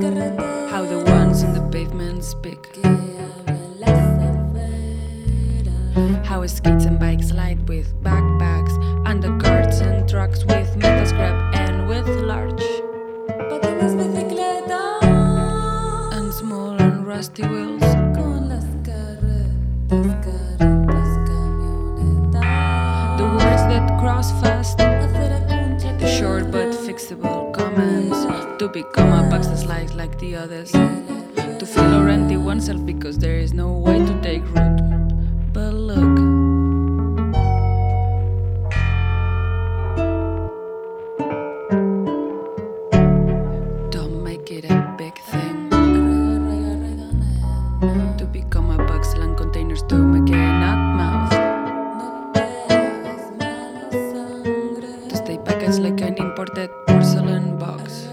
How the ones in the pavement speak. How skates and bikes slide with backpacks, undercarts and trucks with metal scrap and with large. And small and rusty wheels. The words that cross fast, the short but fixable to become a box of life like the others. To feel or empty oneself because there is no way to take root. But look. Don't make it a big thing. To become a box land containers to make it not mouth. To stay packaged like an imported porcelain box.